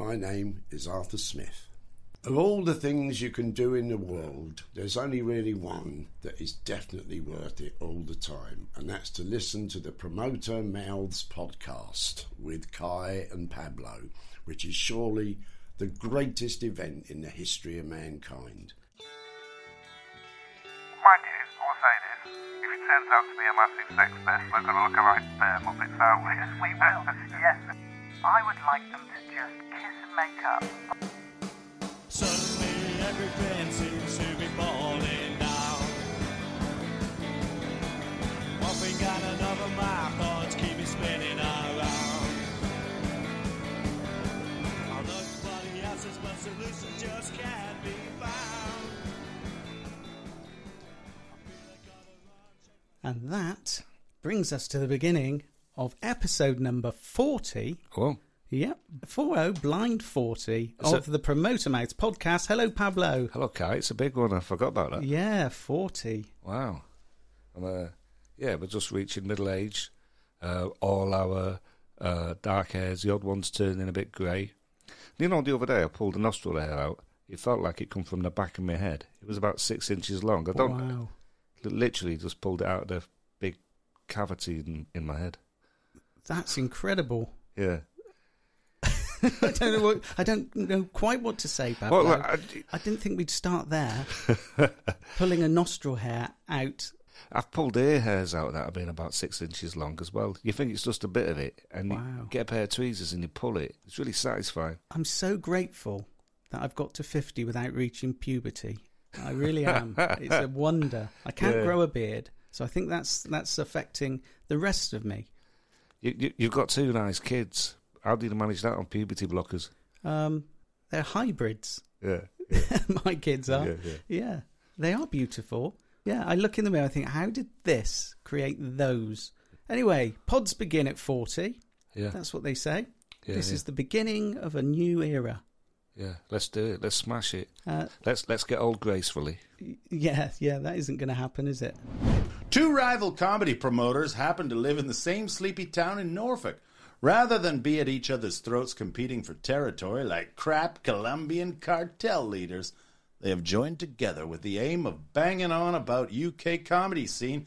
My name is Arthur Smith. Of all the things you can do in the world, there's only really one that is definitely worth it all the time, and that's to listen to the Promoter Mouths podcast with Kai and Pablo, which is surely the greatest event in the history of mankind. Mind you, I will say this. If it turns out to be a massive sex fest, we're going to look alike bear muppets, aren't we? We will, yes. I would like them to just kiss. Suddenly everything seems to be falling down. And another, my thoughts keep me spinning around. But just can't be found. And that brings us to the beginning of episode number 40. Well, Yep, 40, blind 40 So- of the Promoter Mouths podcast. Hello, Pablo. hello, Kai. It's a big one. I forgot about that. Yeah, 40. Wow. I'm, uh, yeah, we're just reaching middle age. Uh, all our uh, dark hairs, the odd ones turning a bit grey. You know, the other day I pulled a nostril hair out. It felt like it come from the back of my head. It was about six inches long. I don't Wow. literally just pulled it out of the big cavity in, in my head. That's incredible. Yeah. I don't know what, I don't know quite what to say, Pablo. Well, I, I didn't think we'd start there. Pulling a nostril hair out. I've pulled ear hairs out that have been about six inches long as well. You think it's just a bit of it, and Wow. you get a pair of tweezers and you pull it. It's really satisfying. I'm so grateful that I've got to 50 without reaching puberty. I really am. it's a wonder. I can't Yeah. grow a beard, so I think that's that's affecting the rest of me. You, you, you've got two nice kids. How do you manage that on puberty blockers? Um, they're hybrids. Yeah, My kids are. yeah, yeah. Yeah, they are beautiful. Yeah, I look in the mirror. I think, how did this create those? Anyway, pods begin at 40. Yeah, That's what they say. yeah, this yeah. is the beginning of a new era. yeah. Let's do it. Let's smash it. Uh, Let's let's get old gracefully. y- yeah, yeah, that isn't going to happen, is it? Two rival comedy promoters happen to live in the same sleepy town in Norfolk. Rather than be at each other's throats competing for territory like crap Colombian cartel leaders, they have joined together with the aim of banging on about UK comedy scene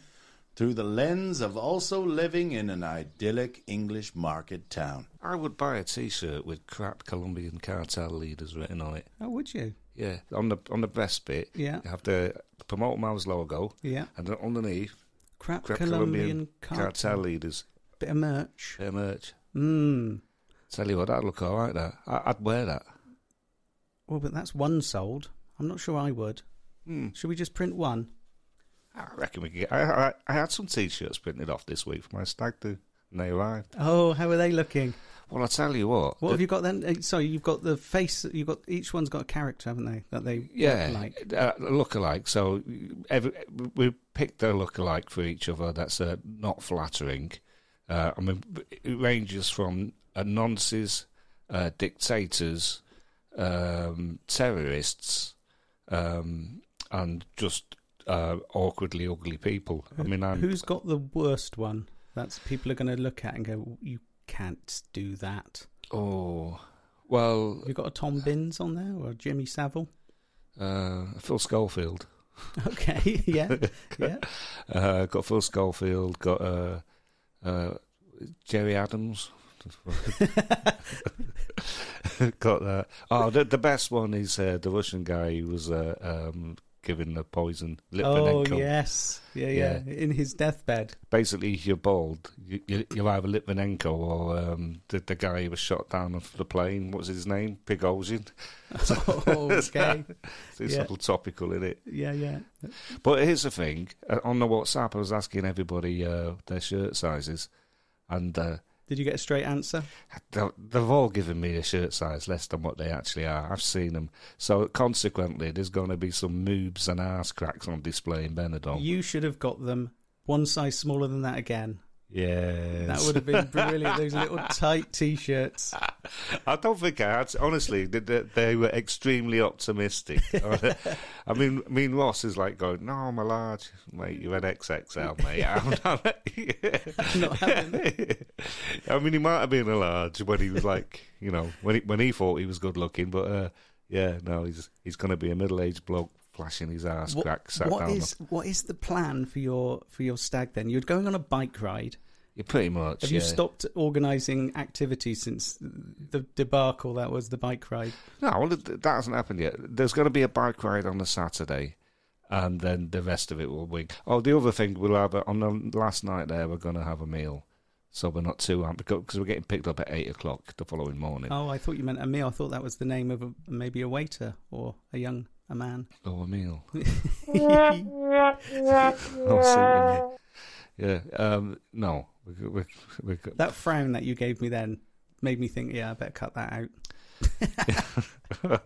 through the lens of also living in an idyllic English market town. I would buy a T-shirt with "crap Colombian cartel leaders" written on it. Oh, would you? Yeah, on the on the breast bit, Yeah. you have the Promoter Mouths logo, Yeah. and then underneath, Crap, crap Colombian, cartel, cartel. leaders. Bit of merch. Their merch. Hmm. Tell you what, that'd look all right. That I, I'd wear that. Well, but that's one sold. I'm not sure I would. Hmm. Should we just print one? I reckon we could get. I, I, I had some T-shirts printed off this week for my stag do, and they arrived. Oh, how are they looking? Well, I tell you what. What the- have you got then? Uh, Sorry, you've got the face. You've got each one's got a character, haven't they? That they Yeah, look like. uh, look-alike. So every, we picked a look-alike for each other. That's uh, not flattering. Uh, I mean, it ranges from uh, nonces, uh, dictators, um, terrorists, um, and just uh, awkwardly ugly people. I mean, I'm, Who's got the worst one? That's people are going to look at and go, "You can't do that." oh well, you got a Tom Binns on there or a Jimmy Savile? uh, Phil Schofield. Okay, yeah, yeah. Uh, got Phil Schofield, got uh, Gerry Adams. got that. Oh, the, the best one is uh, the Russian guy who was uh, um, given the poison, Oh yes, yeah, yeah, In his deathbed. Basically, you're bald, you, you're either Litvinenko or um, the, the guy who was shot down off the plane. What's his name? Prigozhin. Oh, okay. So it's Yeah. a little topical in it. Yeah, yeah. But here's the thing: uh, on the WhatsApp, I was asking everybody uh, their shirt sizes, and uh, Did you get a straight answer? they- they've all given me a shirt size less than what they actually are. I've seen them, so consequently, there's going to be some moobs and arse cracks on display in Benidorm. You should have got them one size smaller than that again. Yes. That would have been brilliant. Those little tight t-shirts. I don't think I had. Honestly, they, they, were extremely optimistic. I mean, I mean, Ross is like going, "No, I'm a large, mate. You had XXL, mate." I'm not, Not having I mean, he might have been a large when he was like, You know, when he, when he thought he was good looking, but uh, yeah, no, he's he's going to be a middle aged bloke flashing his ass What, crack sat what down. is what is the plan for your for your stag? Then you're going on a bike ride. Yeah, pretty much. Have yeah. you stopped organising activities since the debacle that was the bike ride? No, well, that hasn't happened yet. There's going to be a bike ride on the Saturday, and then the rest of it will be. Oh, the other thing we'll have a, on the last night there, we're going to have a meal, so we're not too amped because we're getting picked up at eight o'clock the following morning. Oh, I thought you meant a meal. I thought that was the name of a, maybe a waiter or a young a man. Oh, a meal. Oh, I see you. Yeah. Um, no, we, we, we, that frown that you gave me then made me think, yeah, I better cut that out.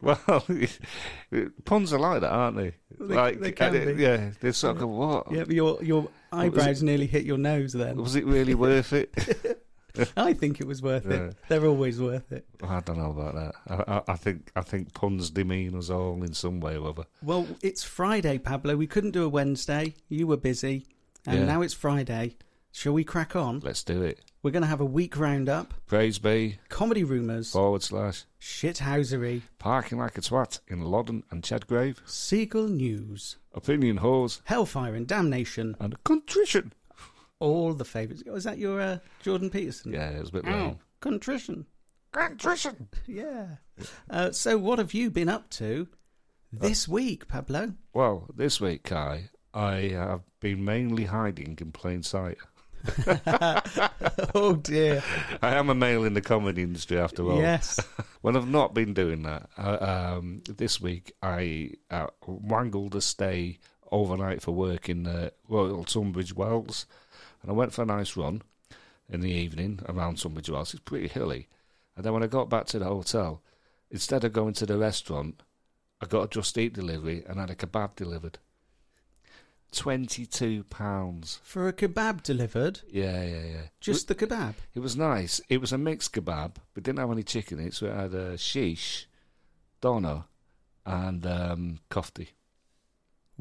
well, puns are like that, aren't they? They- like, they can uh, be. yeah, they're sort of what? Yeah, but your your eyebrows nearly hit your nose then. Was it really worth it? I think it was worth Yeah. it. They're always worth it. I don't know about that. I, I, I think I think puns demean us all in some way or other. Well, it's Friday, Pablo. We couldn't do a Wednesday. You were busy. And Yeah. now it's Friday. Shall we crack on? Let's do it. We're going to have a week roundup, Praise be comedy rumours, forward slash shithousery, parking like a twat in Loddon and Chedgrave, Seagull News, opinion whores Hellfire and Damnation. and contrition. All the favourites. Was that your uh, Jordan Peterson? Yeah, it was a bit Oh, contrition. Contrition. Yeah. Uh, so, what have you been up to this week, Pablo? Well, this week, Kai, I have been mainly hiding in plain sight. oh dear. I am a male in the comedy industry after all. Yes. When I've not been doing that, uh, um, this week I uh, wangled a stay overnight for work in uh, Royal Tunbridge Wells, and I went for a nice run in the evening around Tunbridge Wells. It's pretty hilly, and then when I got back to the hotel, instead of going to the restaurant, I got a Just Eat delivery and had a kebab delivered. Twenty-two pounds. For a kebab delivered, Yeah, yeah, yeah. just the kebab. It was nice. It was a mixed kebab, but didn't have any chicken in it, so it had a shish, doner, and um, kofti.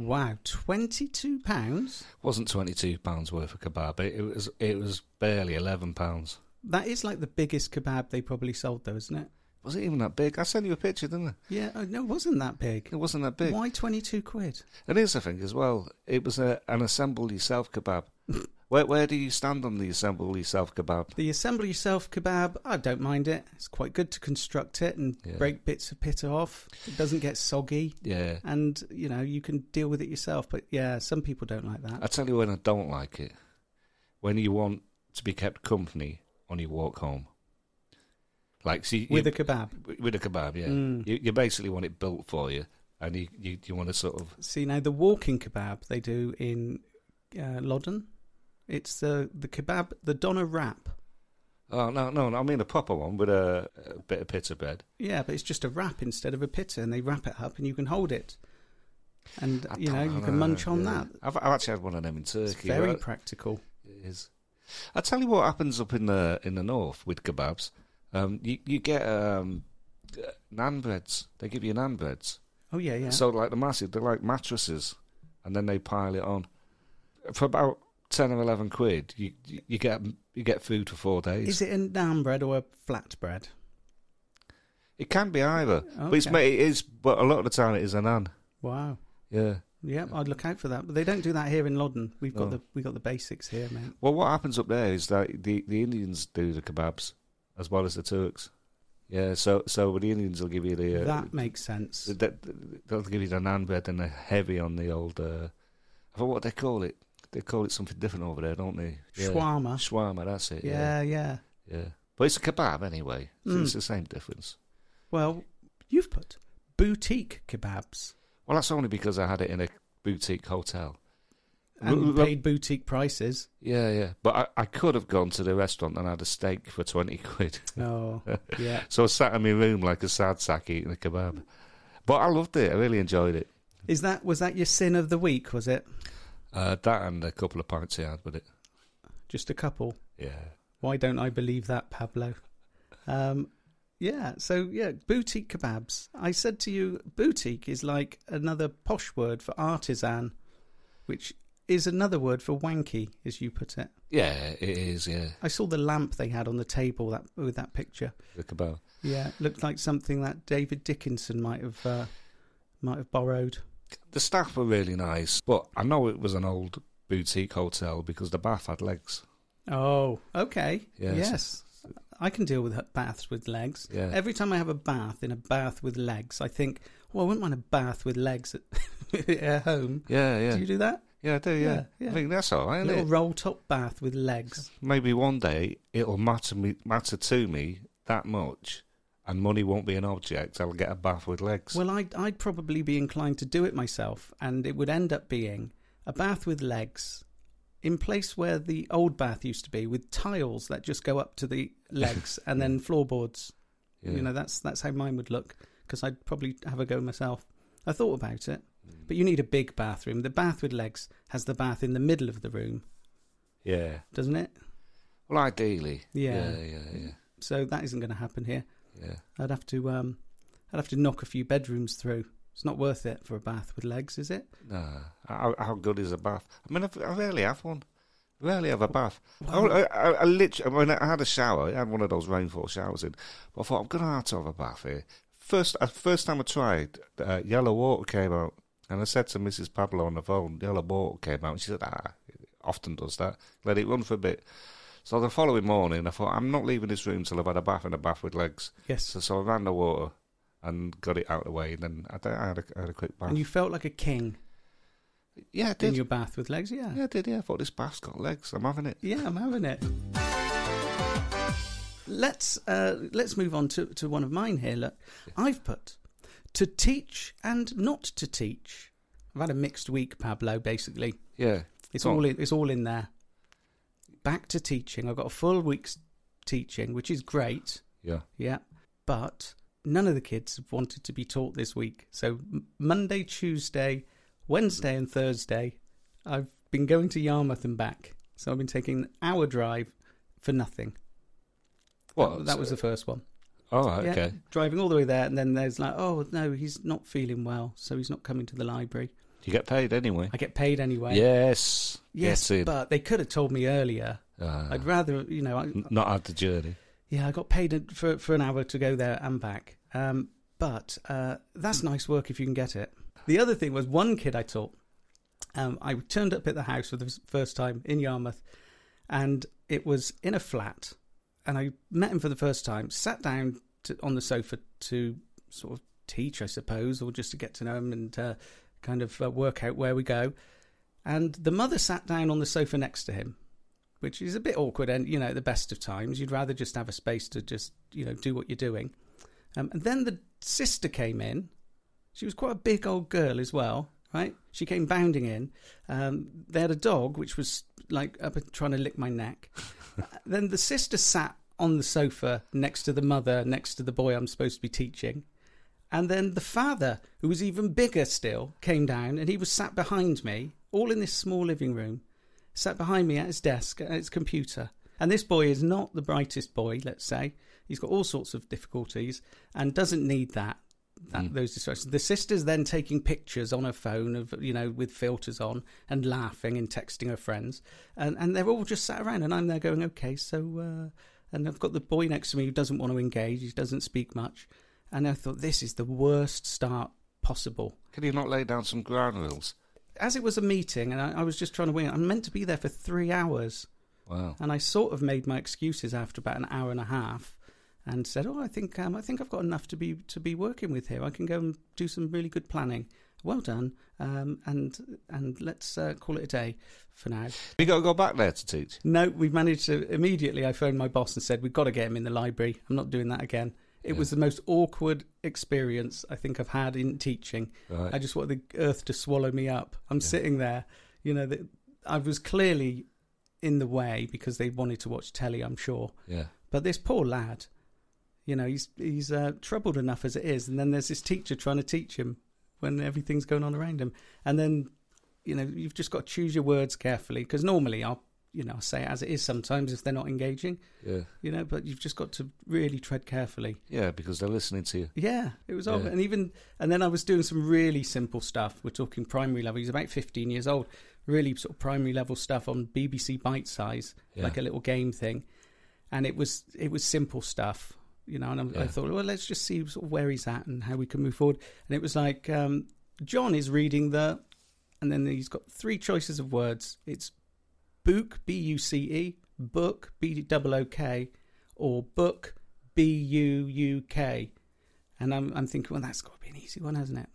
Wow, twenty-two pounds. Wasn't twenty two pounds worth of kebab. It, it was it was barely eleven pounds. That is like the biggest kebab they probably sold, though, isn't it? Was it even that big? I sent you a picture, didn't I? Yeah. Oh, no, it wasn't that big. It wasn't that big. Why twenty-two quid? And here's the thing as well. It was a, an assemble yourself kebab. where where do you stand on the assemble yourself kebab? The assemble yourself kebab, I don't mind it. It's quite good to construct it and Yeah. break bits of pita off. It doesn't get soggy, Yeah. and you know you can deal with it yourself. But yeah, some people don't like that. I tell you when I don't like it. When you want to be kept company on your walk home. Like see with you- a kebab. with a kebab, yeah. Mm. You, you basically want it built for you, and you, you, you want to sort of See now the walking kebab they do in uh, Loddon. It's the the kebab, the doner wrap. oh no no, no I mean a proper one with a, a bit of pita bread. Yeah, but it's just a wrap instead of a pita, and they wrap it up, and you can hold it, and I you know you can munch on yeah. that. I've, I've actually had one of them in Turkey. It's very right? practical. It is. I tell you what happens up in the in the north with kebabs. Um, you you get um, naan breads. They give you naan breads. Oh yeah, yeah. So like the massive, they're like mattresses, and then they pile it on for about ten or eleven quid. You you get you get food for four days. Is it a naan bread or a flat bread? It can be either, but it's Okay. it is. But a lot of the time, it is a naan. Wow. Yeah. Yeah, I'd look out for that. But they don't do that here in Loddon. We've got No. the we got the basics here, mate. Well, what happens up there is that the the Indians do the kebabs as well as the Turks. Yeah. So so the Indians will give you the uh, that makes sense. the- the- they'll give you the naan bread and they're heavy on the old. Uh, I forgot what they call it. They call it something different over there, don't they? Yeah. Shawarma. Shawarma. That's it. Yeah, Yeah. yeah. Yeah. But it's a kebab anyway. So Mm. It's the same difference. Well, you've put boutique kebabs Well, that's only because I had it in a boutique hotel. and l- paid boutique prices. Yeah, yeah. But I, I could have gone to the restaurant and had a steak for 20 quid. Oh, yeah. So I sat in my room like a sad sack eating a kebab. But I loved it. I really enjoyed it. Is that was that your sin of the week? Was it Uh, that and a couple of pints he had with it. just a couple? Yeah. Why don't I believe that, Pablo? Um, yeah. So yeah, boutique kebabs. I said to you, boutique is like another posh word for artisan, which is another word for wanky, as you put it. Yeah, it is. Yeah, I saw the lamp they had on the table that with that picture. look about. Yeah, looked like something that David Dickinson might have uh, might have borrowed. The staff were really nice, but I know it was an old boutique hotel because the bath had legs. Oh, okay. Yes. Yes. I can deal with baths with legs. Yeah. Every time I have a bath in a bath with legs, I think, well, I wouldn't mind a bath with legs at, at home. Yeah, yeah, Do you do that? yeah. I do. Yeah, Yeah, yeah. I think that's all right. Little it? roll top bath with legs. Maybe one day it'll matter me matter to me that much, and money won't be an object. I'll get a bath with legs. Well, I'd, I'd probably be inclined to do it myself, and it would end up being a bath with legs in place where the old bath used to be, with tiles that just go up to the legs and then floorboards. yeah. You know, that's that's how mine would look because I'd probably have a go myself. I thought about it, mm. but you need a big bathroom. The bath with legs has the bath in the middle of the room, yeah. doesn't it? Well, ideally. Yeah. Yeah, yeah, yeah. So that isn't going to happen here. Yeah. I'd have to um, I'd have to knock a few bedrooms through. It's not worth it for a bath with legs, is it? No. How, how good is a bath? I mean, I, I rarely have one. Rarely have a bath. I, Well- I, I, I literally, when I had a shower, I had one of those rainfall showers in. But I thought, I'm going to have to have a bath here. First, uh, first time I tried, uh, yellow water came out. And I said to Mrs. Pablo on the phone, yellow water came out. And she said, ah, it often does that. Let it run for a bit. So the following morning, I thought, I'm not leaving this room till I've had a bath and a bath with legs. Yes. So, so I ran the water and got it out of the way. And then I, I, had, a, I had a quick bath. And you felt like a king yeah, I in your bath with legs. Yeah. Yeah, I did. Yeah, I thought this bath's got legs. I'm having it. Yeah, I'm having it. Let's uh, let's move on to, to one of mine here. Look, I've put to teach and not to teach. I've had a mixed week, Pablo. Basically, Yeah, it's Go on. all in, it's all in there. Back to teaching. I've got a full week's teaching, which is great. yeah. Yeah, but none of the kids have wanted to be taught this week. So Monday, Tuesday, Wednesday, and Thursday, I've been going to Yarmouth and back. So I've been taking an hour drive for nothing. What? That, that was the first one. Oh, right, Yeah, okay. driving all the way there, and then there's like, oh no, he's not feeling well, so he's not coming to the library. You get paid anyway. I get paid anyway. Yes. yes, Get in. but they could have told me earlier. Ah, I'd rather, you know, I, not had the journey. Yeah, I got paid for for an hour to go there and back. Um, but uh, that's nice work if you can get it. The other thing was one kid I taught. Um, I turned up at the house for the first time in Yarmouth, and it was in a flat. And I met him for the first time. Sat down to, on the sofa to sort of teach, I suppose, or just to get to know him and uh, kind of uh, work out where we go. And the mother sat down on the sofa next to him, which is a bit awkward. And you know, at the best of times, you'd rather just have a space to just you know do what you're doing. Um, and then the sister came in. She was quite a big old girl as well, right? She came bounding in. Um, they had a dog which was like up trying to lick my neck. then the sister sat on the sofa next to the mother, next to the boy I'm supposed to be teaching. And then the father, who was even bigger still, came down and he was sat behind me, all in this small living room, sat behind me at his desk, at his computer. And this boy is not the brightest boy, let's say. He's got all sorts of difficulties and doesn't need that. That, Those distractions. The sister's then taking pictures on her phone of you know with filters on and laughing and texting her friends, and and they're all just sat around, and I'm there going, okay, so uh, and I've got the boy next to me who doesn't want to engage, he doesn't speak much, and I thought this is the worst start possible. Can you not lay down some ground rules? As it was a meeting, and I, I was just trying to wing it, I'm meant to be there for three hours. Wow. And I sort of made my excuses after about an hour and a half, and said, "Oh, I think um, I think I've got enough to be to be working with here. I can go and do some really good planning. Well done, um, and and let's uh, call it a day for now." You got to go back there to teach. No, we've managed to immediately. I phoned my boss and said, "We've got to get him in the library. I'm not doing that again." It Yeah. was the most awkward experience I think I've had in teaching. Right. I just wanted the earth to swallow me up. I'm sitting there, you know, the, I was clearly in the way because they wanted to watch telly, I'm sure. yeah. But this poor lad, you know, he's he's uh, troubled enough as it is, and then there's this teacher trying to teach him when everything's going on around him, and then you know you've just got to choose your words carefully because normally I'll you know say it as it is sometimes if they're not engaging, Yeah. you know, but you've just got to really tread carefully. Yeah, because they're listening to you. Yeah, it was Yeah. odd. And even and then I was doing some really simple stuff. We're talking primary level. He's about 15 years old. really sort of primary level stuff on BBC Bitesize, Yeah. like a little game thing, and it was it was simple stuff, you know. And I, I Yeah. thought, well, let's just see sort of where he's at and how we can move forward. And it was like um, John is reading the, and then he's got three choices of words. It's book B U C E, book B double O K, or book B U U K. And I'm I'm thinking, well, that's got to be an easy one, hasn't it?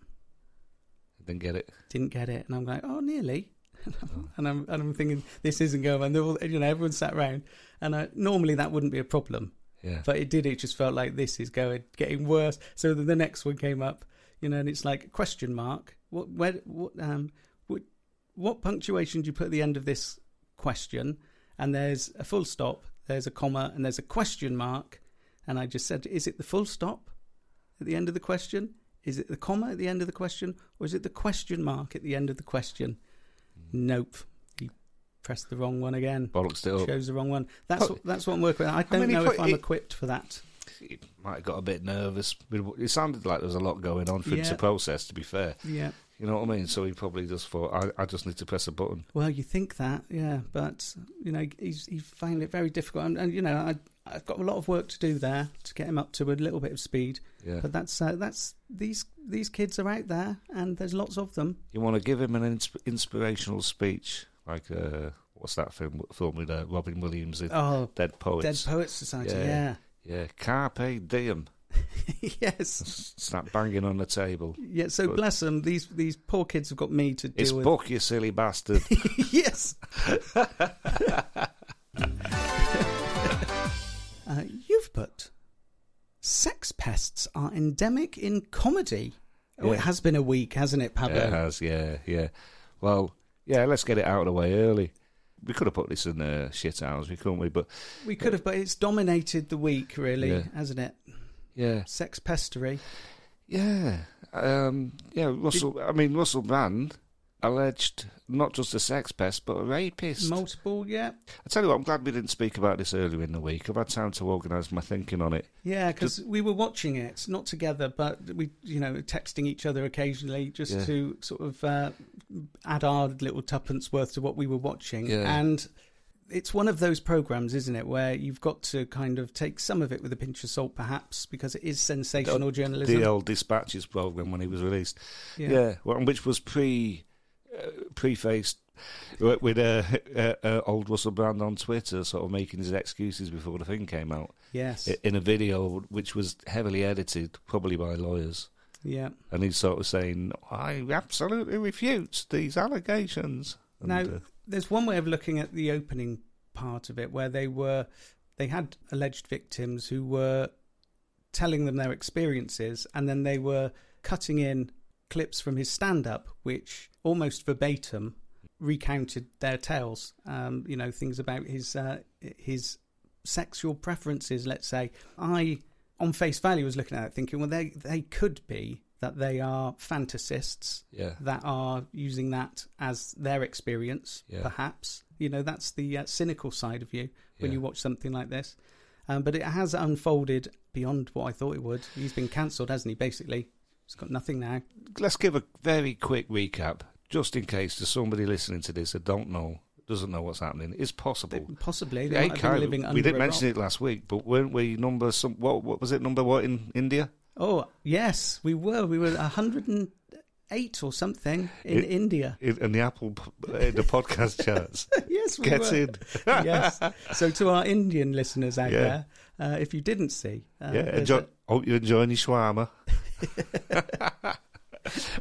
Didn't get it. Didn't get it, and I'm like, oh, nearly. and I'm and I'm thinking this isn't going. And they're all, you know, everyone sat around, and I, normally that wouldn't be a problem, Yeah. but it did. It just felt like this is going getting worse. So then the next one came up, you know, and it's like question mark. What where what um what, what punctuation do you put at the end of this question? And there's a full stop, there's a comma, and there's a question mark. And I just said, is it the full stop at the end of the question? Is it the comma at the end of the question, or is it the question mark at the end of the question? Nope. He pressed the wrong one again. Bollocks it up. Chose the wrong one. That's what, that's what I'm working with. I don't mean, know if I'm he- equipped for that. He might have got a bit nervous. It sounded like there was a lot going on for him to process, to be fair. Yeah. You know what I mean? So he probably just thought, I, I just need to press a button. Well, you think that, yeah, but you know, he's he found it very difficult, and, and you know, I I've got a lot of work to do there to get him up to a little bit of speed. Yeah. But that's uh, that's these these kids are out there, and there's lots of them. You want to give him an insp- inspirational speech, like, uh, what's that film, film with uh, Robin Williams in Oh, Dead Poets? Dead Poets Society, Yeah. yeah, Yeah, Carpe Diem. yes, Snap banging on the table. yeah. So But- bless them. These these poor kids have got me to deal It's with. book, you silly bastard. yes. uh, you've put sex pests are endemic in comedy. Oh, it has been a week, hasn't it, Pablo? it has, yeah, yeah. Well, yeah, let's get it out of the way early. We could have put this in the shit hours, we couldn't we? But We could have, but it's dominated the week, really, Yeah. hasn't it? Yeah, Sex pestery. yeah, um, yeah. Russell, I mean, Russell Brand alleged not just a sex pest but a rapist. Multiple, yeah. I tell you what, I'm glad we didn't speak about this earlier in the week. I've had time to organise my thinking on it. Yeah, because we were watching it, not together, but we, you know, texting each other occasionally just Yeah. to sort of uh, add our little tuppence worth to what we were watching. Yeah. And it's one of those programs, isn't it, where you've got to kind of take some of it with a pinch of salt, perhaps, because it is sensational journalism. The old Dispatches program when he was released, Yeah. yeah, well, which was pre uh, prefaced with with, uh, uh, uh, old Russell Brand on Twitter, sort of making his excuses before the thing came out Yes. in a video which was heavily edited, probably by lawyers. yeah. And he's sort of saying, "I absolutely refute these allegations." And, Now, uh, there's one way of looking at the opening part of it where they were, they had alleged victims who were telling them their experiences, and then they were cutting in clips from his stand up, which almost verbatim recounted their tales. Um, you know, things about his uh, his sexual preferences. Let's say I, on face value, was looking at it thinking, well, they they could be that they are fantasists yeah, that are using that as their experience, Yeah. perhaps. You know, that's the uh, cynical side of you when Yeah. you watch something like this. Um, but it has unfolded beyond what I thought it would. He's been cancelled, hasn't he, basically? He's got nothing now. let's give a very quick recap, just in case there's somebody listening to this that don't know, doesn't know what's happening. It's possible. Possibly. They Hey, might have living under we didn't mention rock. it last week, but weren't we number some? What, what was it? Number what in India? Oh, yes, we were. We were 108 or something in It- India. In, in the Apple, uh, the podcast charts. yes, we Get were. in. yes. So to our Indian listeners out Yeah. there, uh, if you didn't see, uh, yeah, enjoy, a- hope you're enjoying your shawarma.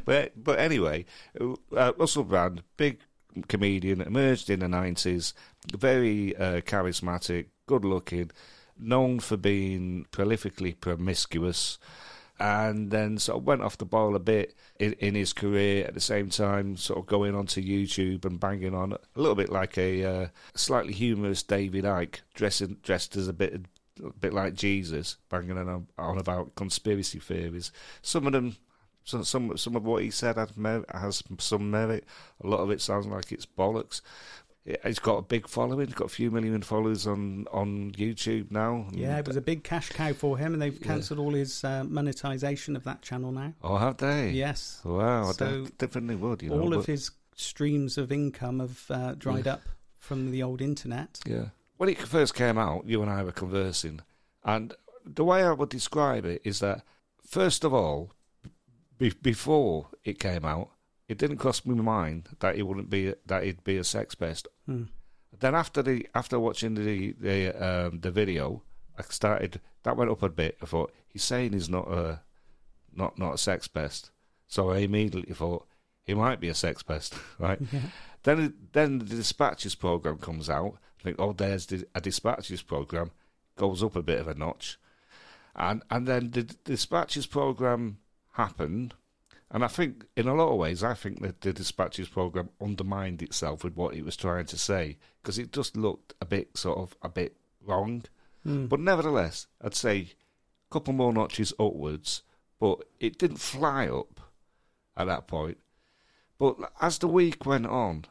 but but anyway, uh, Russell Brand, big comedian, emerged in the nineties, very uh, charismatic, good looking, known for being prolifically promiscuous. And then sort of went off the boil a bit in, in his career. At the same time, sort of going onto YouTube and banging on a little bit like a uh, slightly humorous David Icke, dressing dressed as a bit a bit like Jesus, banging on, on about conspiracy theories. Some of them, some some some of what he said has, has some merit. A lot of it sounds like it's bollocks. He's got a big following. He's got a few million followers on, on YouTube now. Yeah, it was a big cash cow for him, and they've Yeah. cancelled all his uh, monetization of that channel now. Oh, have they? Yes. Wow, So definitely would. You know, all of but- his streams of income have uh, dried up from the old internet. Yeah. When it first came out, you and I were conversing, and the way I would describe it is that, first of all, be- before it came out, it didn't cross my mind that it wouldn't be that he'd be a sex pest. Hmm. Then after the after watching the the um, the video, I started that went up a bit. I thought he's saying he's not a not not a sex pest, so I immediately thought he might be a sex pest, right? Then then the dispatches program comes out. I think oh, there's the, a dispatches program goes up a bit of a notch, and and then the dispatches program happened. And I think, in a lot of ways, I think that the dispatches program undermined itself with what it was trying to say because it just looked a bit sort of a bit wrong. But nevertheless, I'd say a couple more notches upwards, but it didn't fly up at that point. But as the week went on,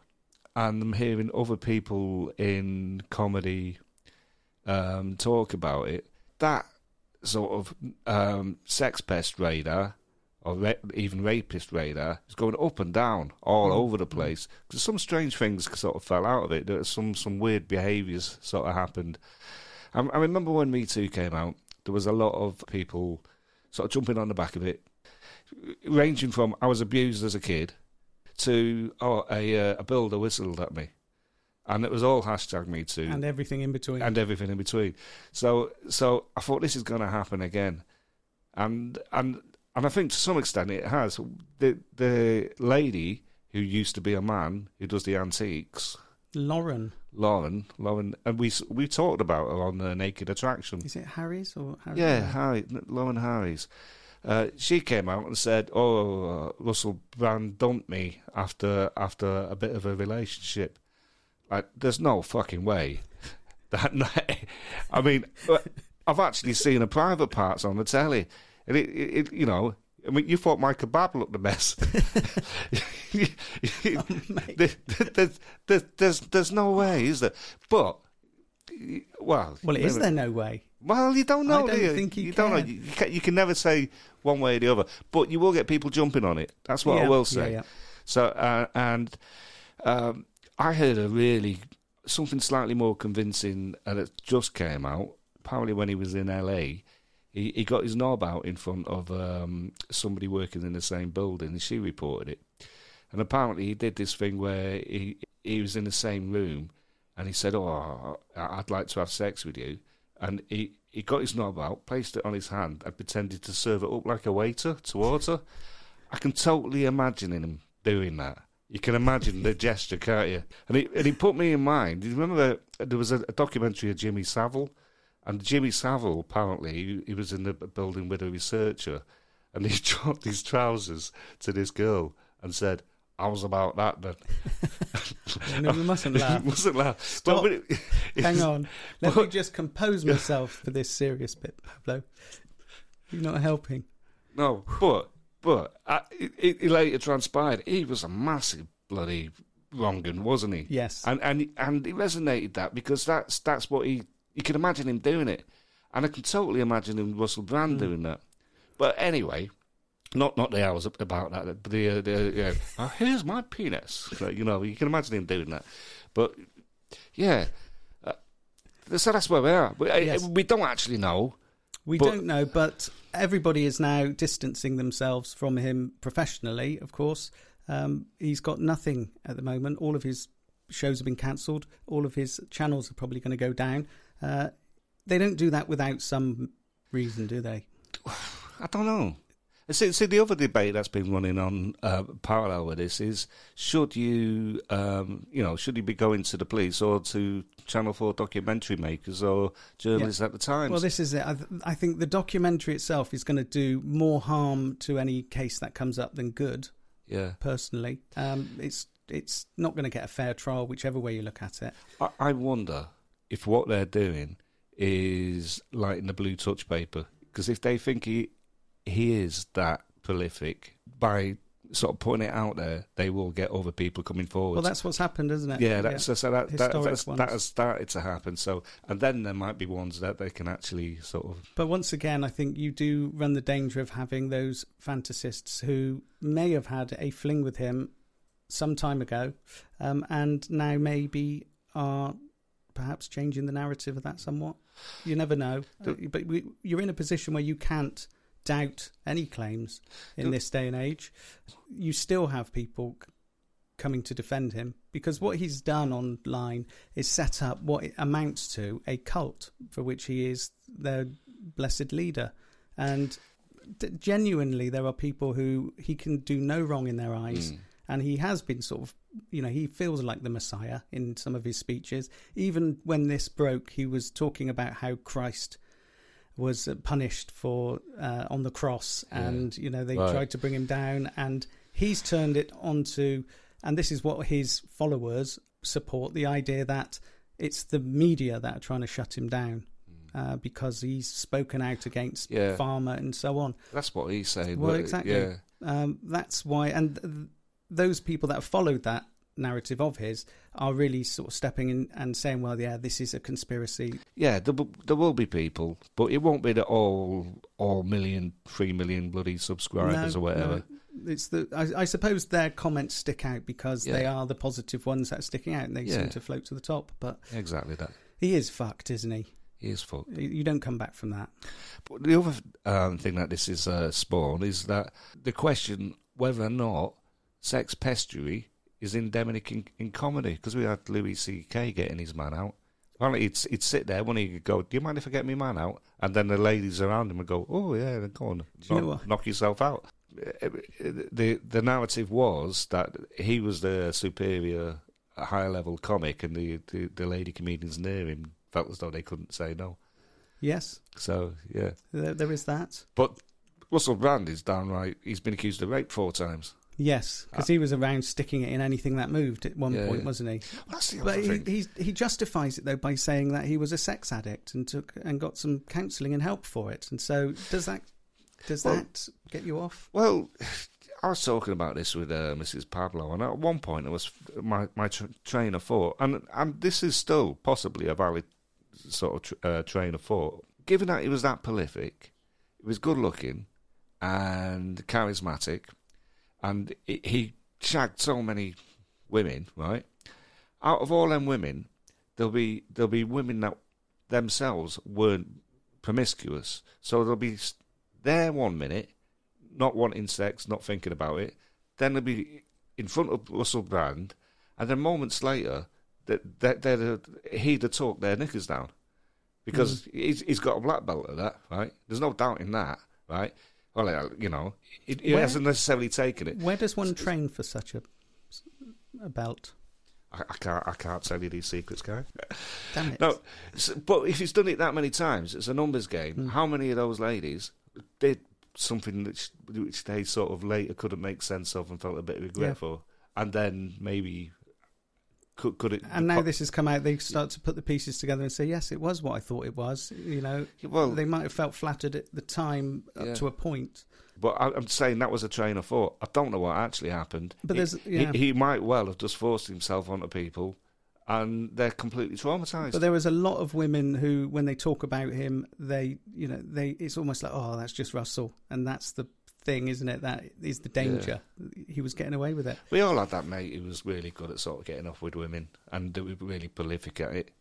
and I'm hearing other people in comedy um, talk about it, that sort of um, sex pest radar or ra- even rapist radar is going up and down all over the place. Because some strange things sort of fell out of it. There some some weird behaviours sort of happened. I, I remember when Me Too came out, there was a lot of people sort of jumping on the back of it, ranging from I was abused as a kid to oh a uh, a builder whistled at me, and it was all hashtag Me Too And everything in between. and everything in between. So so I thought this is going to happen again, and and and I think to some extent it has. The the lady who used to be a man who does the antiques, Lauren. Lauren, Lauren, and we we talked about her on the Naked Attraction. Is it Harries or? Yeah, Harry, Lauren Harries. Uh, she came out and said, "Oh, uh, Russell Brand dumped me after after a bit of a relationship." Like, there's no fucking way that. I mean, uh, I've actually seen her private parts on the telly, and it, it, it you know. I mean, you thought my kebab looked a mess. There- there's, there's, there's, there's no way, is there? But, well, Well, is there no way? well, you don't know. I don't do you? think you don't know. can. You can, you can never say one way or the other, but you will get people jumping on it. That's what I will say. yeah. So, uh, and um, I heard a really something slightly more convincing, and it just came out. Apparently, when he was in LA, he, he got his knob out in front of um, somebody working in the same building, and she reported it. And apparently, he did this thing where he he was in the same room, and he said, "Oh, I'd like to have sex with you." And he he got his knob out, placed it on his hand, and pretended to serve it up like a waiter towards her. I can totally imagine him doing that. You can imagine the gesture, can't you? And it and it put me in mind. Do you remember there was a, a documentary of Jimmy Savile, and Jimmy Savile apparently he, he was in the building with a researcher, and he dropped his trousers to this girl and said, I was about that then?" No, we mustn't laugh. Mustn't laugh. Stop. But it- Hang on. Let me just compose myself for this serious bit, Pablo. You're not helping. No, but but uh, it, it, later transpired he was a massive bloody wrong'un, wasn't he? Yes. and and and it resonated that because that's that's what he you can imagine him doing it, and I can totally imagine him Russell Brand doing that. But anyway. Not not the hours about that, but the, uh, the you know, oh, here's my penis. You know, you can imagine him doing that. But yeah, uh, so that's where we are. We, uh, Yes. we don't actually know. We But- don't know, but everybody is now distancing themselves from him professionally, of course. Um, he's got nothing at the moment. All of his shows have been cancelled. All of his channels are probably going to go down. Uh, they don't do that without some reason, do they? I don't know. See, see, the other debate that's been running on uh, parallel with this is: should you, um, you know, should you be going to the police or to Channel Four documentary makers or journalists at the Times? Well, this is it. I, th- I think the documentary itself is going to do more harm to any case that comes up than good. yeah, Personally, um, it's it's not going to get a fair trial, whichever way you look at it. I, I wonder if what they're doing is lighting the blue touch paper because if they think he he is that prolific by sort of putting it out there, they will get other people coming forward. Well, that's what's happened, isn't it? Yeah, that's so that, that, that's, that has started to happen. So, and then there might be ones that they can actually sort of. But once again, I think you do run the danger of having those fantasists who may have had a fling with him some time ago, um, and now maybe are perhaps changing the narrative of that somewhat. You never know, Uh, but we, you're in a position where you can't doubt any claims in Do- this day and age. You still have people coming to defend him because what he's done online is set up what it amounts to a cult for which he is their blessed leader, and d- genuinely there are people who he can do no wrong in their eyes Mm. and he has been sort of you know he feels like the messiah in some of his speeches even when this broke he was talking about how christ was uh, punished for uh, on the cross Yeah. and you know they Right. tried to bring him down and he's turned it onto and this is what his followers support the idea that it's the media that are trying to shut him down uh, because he's spoken out against. Yeah. pharma and so on That's what he's saying. well, exactly. Yeah. Um, that's why, and those people that have followed that narrative of his are really sort of stepping in and saying, "Well, yeah, this is a conspiracy." Yeah, there, will- there will be people, but it won't be the all all million, three million bloody subscribers No, or whatever. no. It's the. I, I suppose their comments stick out because they are the positive ones that are sticking out, and they Yeah. seem to float to the top. But Exactly that. he is fucked, isn't he? He is fucked. You- You don't come back from that. But the other um, thing that this is uh, spawned is that the question whether or not sex pestery is endemic in, in comedy because we had Louis C.K. getting his man out. Apparently, he'd, he'd sit there when he'd go, "Do you mind if I get my man out?" And then the ladies around him would go, "Oh yeah, then go on, you know knock, yourself out." The the narrative was that he was the superior, high level comic, and the, the, the lady comedians near him felt as though they couldn't say no. Yes, So yeah, there, there is that. but Russell Brand is downright. He's been accused of rape four times. Yes, because he was around sticking it in anything that moved at one Yeah, point, yeah. wasn't he? That's the But other he, thing. he's, he justifies it though by saying that he was a sex addict and took and got some counselling and help for it. And so does that does Well- that get you off? Well, I was talking about this with uh, Mrs. Pablo, and at one point it was my my tr- train of thought, and and this is still possibly a valid sort of tr- uh, train of thought. Given that he was that prolific, he was good looking and charismatic, and he- shagged so many women, right? Out of all them women, there'll be there'll be women that themselves weren't promiscuous, so there'll be there one minute not wanting sex, not thinking about it. Then they'll be in front of Russell Brand, and then moments later, that that they'd, he'd have talked their knickers down because hmm. he's, he's got a black belt at that, right? There's no doubt in that, right? Well, uh, you know, he, he Where- hasn't necessarily taken it. Where does one train for such a a belt? I, I can't, I can't tell you these secrets, Kai. Damn it! No, s- but if he's done it that many times, it's a numbers game. How many of those ladies did something which, which they sort of later couldn't make sense of and felt a bit of regret Yeah. for, and then maybe could could it? And now this has come out. They start to put the pieces together and say, "Yes, it was what I thought it was." You know, Well- they might have felt flattered at the time up Yeah. to a point. But I, I'm saying that was a train of thought. I don't know what actually happened. But He- there's- he, yeah. he, might well have just forced himself onto people, and they're completely traumatized. But there was a lot of women who, when they talk about him, they, you know, they it's almost like, oh, that's just Russell, and that's the thing, isn't it? That is the danger. He was getting away with it. We all had that mate who was really good at sort of getting off with women and they were really prolific at it.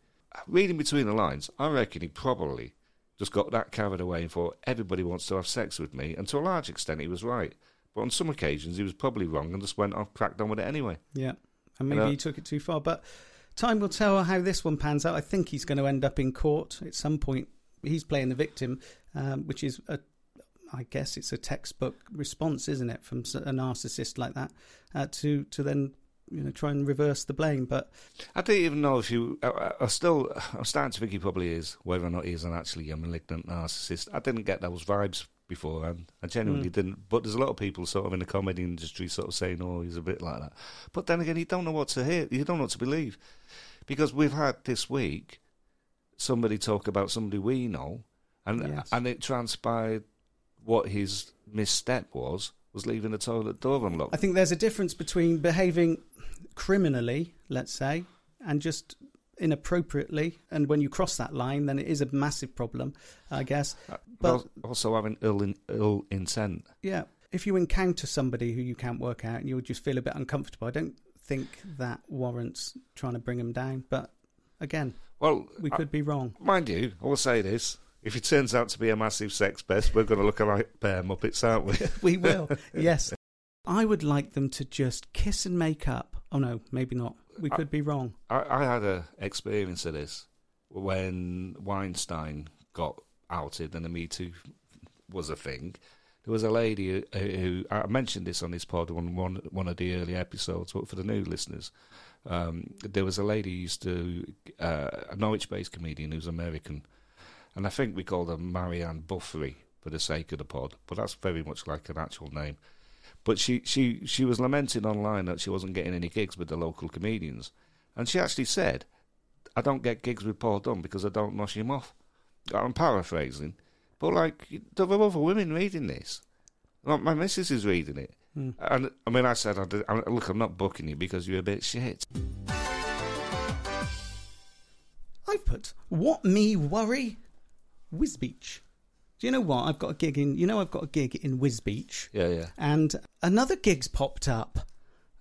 Reading between the lines, I reckon he probably just got that carried away and thought everybody wants to have sex with me. And to a large extent, he was right. But on some occasions, he was probably wrong and just went off, cracked on with it anyway. Yeah, and maybe know- he took it too far. But time will tell how this one pans out. I think he's going to end up in court at some point. He's playing the victim, um, which is a, I guess it's a textbook response, isn't it, from a narcissist like that, uh, to to then you know try and reverse the blame. But I don't even know if you. I, I- still. I'm starting to think he probably is, whether or not he's an actually a malignant narcissist. I didn't get those vibes beforehand. I genuinely didn't. But there's a lot of people sort of in the comedy industry sort of saying, "Oh, he's a bit like that." But then again, you don't know what to hear. You don't know what to believe, because we've had this week somebody talk about somebody we know, and Yes. and it transpired what his misstep was was leaving the toilet door unlocked. I think there's a difference between behaving criminally, let's say, and just inappropriately. And when you cross that line, then it is a massive problem, I guess. Uh, but But also having ill in, ill intent. yeah, if you encounter somebody who you can't work out and you'll just feel a bit uncomfortable, I don't think that warrants trying to bring them down. But again, Well, we I- could be wrong. mind you, I will say this: if it turns out to be a massive sex pest, we're going to look like bear muppets, aren't we? We will. yes. I would like them to just kiss and make up. Oh no, maybe not. We I- could be wrong. I, I had a experience of this when Weinstein got outed and the Me Too was a thing. There was a lady who, who I mentioned this on this pod on one one of the early episodes, but for the new listeners, um, there was a lady who used to uh, a Norwich-based comedian who's American, and I think we called her Marianne Buffery for the sake of the pod, but that's very much like an actual name. But she, she, she was lamenting online that she wasn't getting any gigs with the local comedians. And she actually said, I don't get gigs with Paul Dunn because I don't nosh him off. I'm paraphrasing. But, like, there were other women reading this. Like, my missus is reading it. Hmm. And, I mean, I said, I did, I, look, I'm not booking you because you're a bit shit. I've put what me worry, Wisbech. Do you know what? I've got a gig in. You know, I've got a gig in Wisbech, Yeah, yeah. and another gig's popped up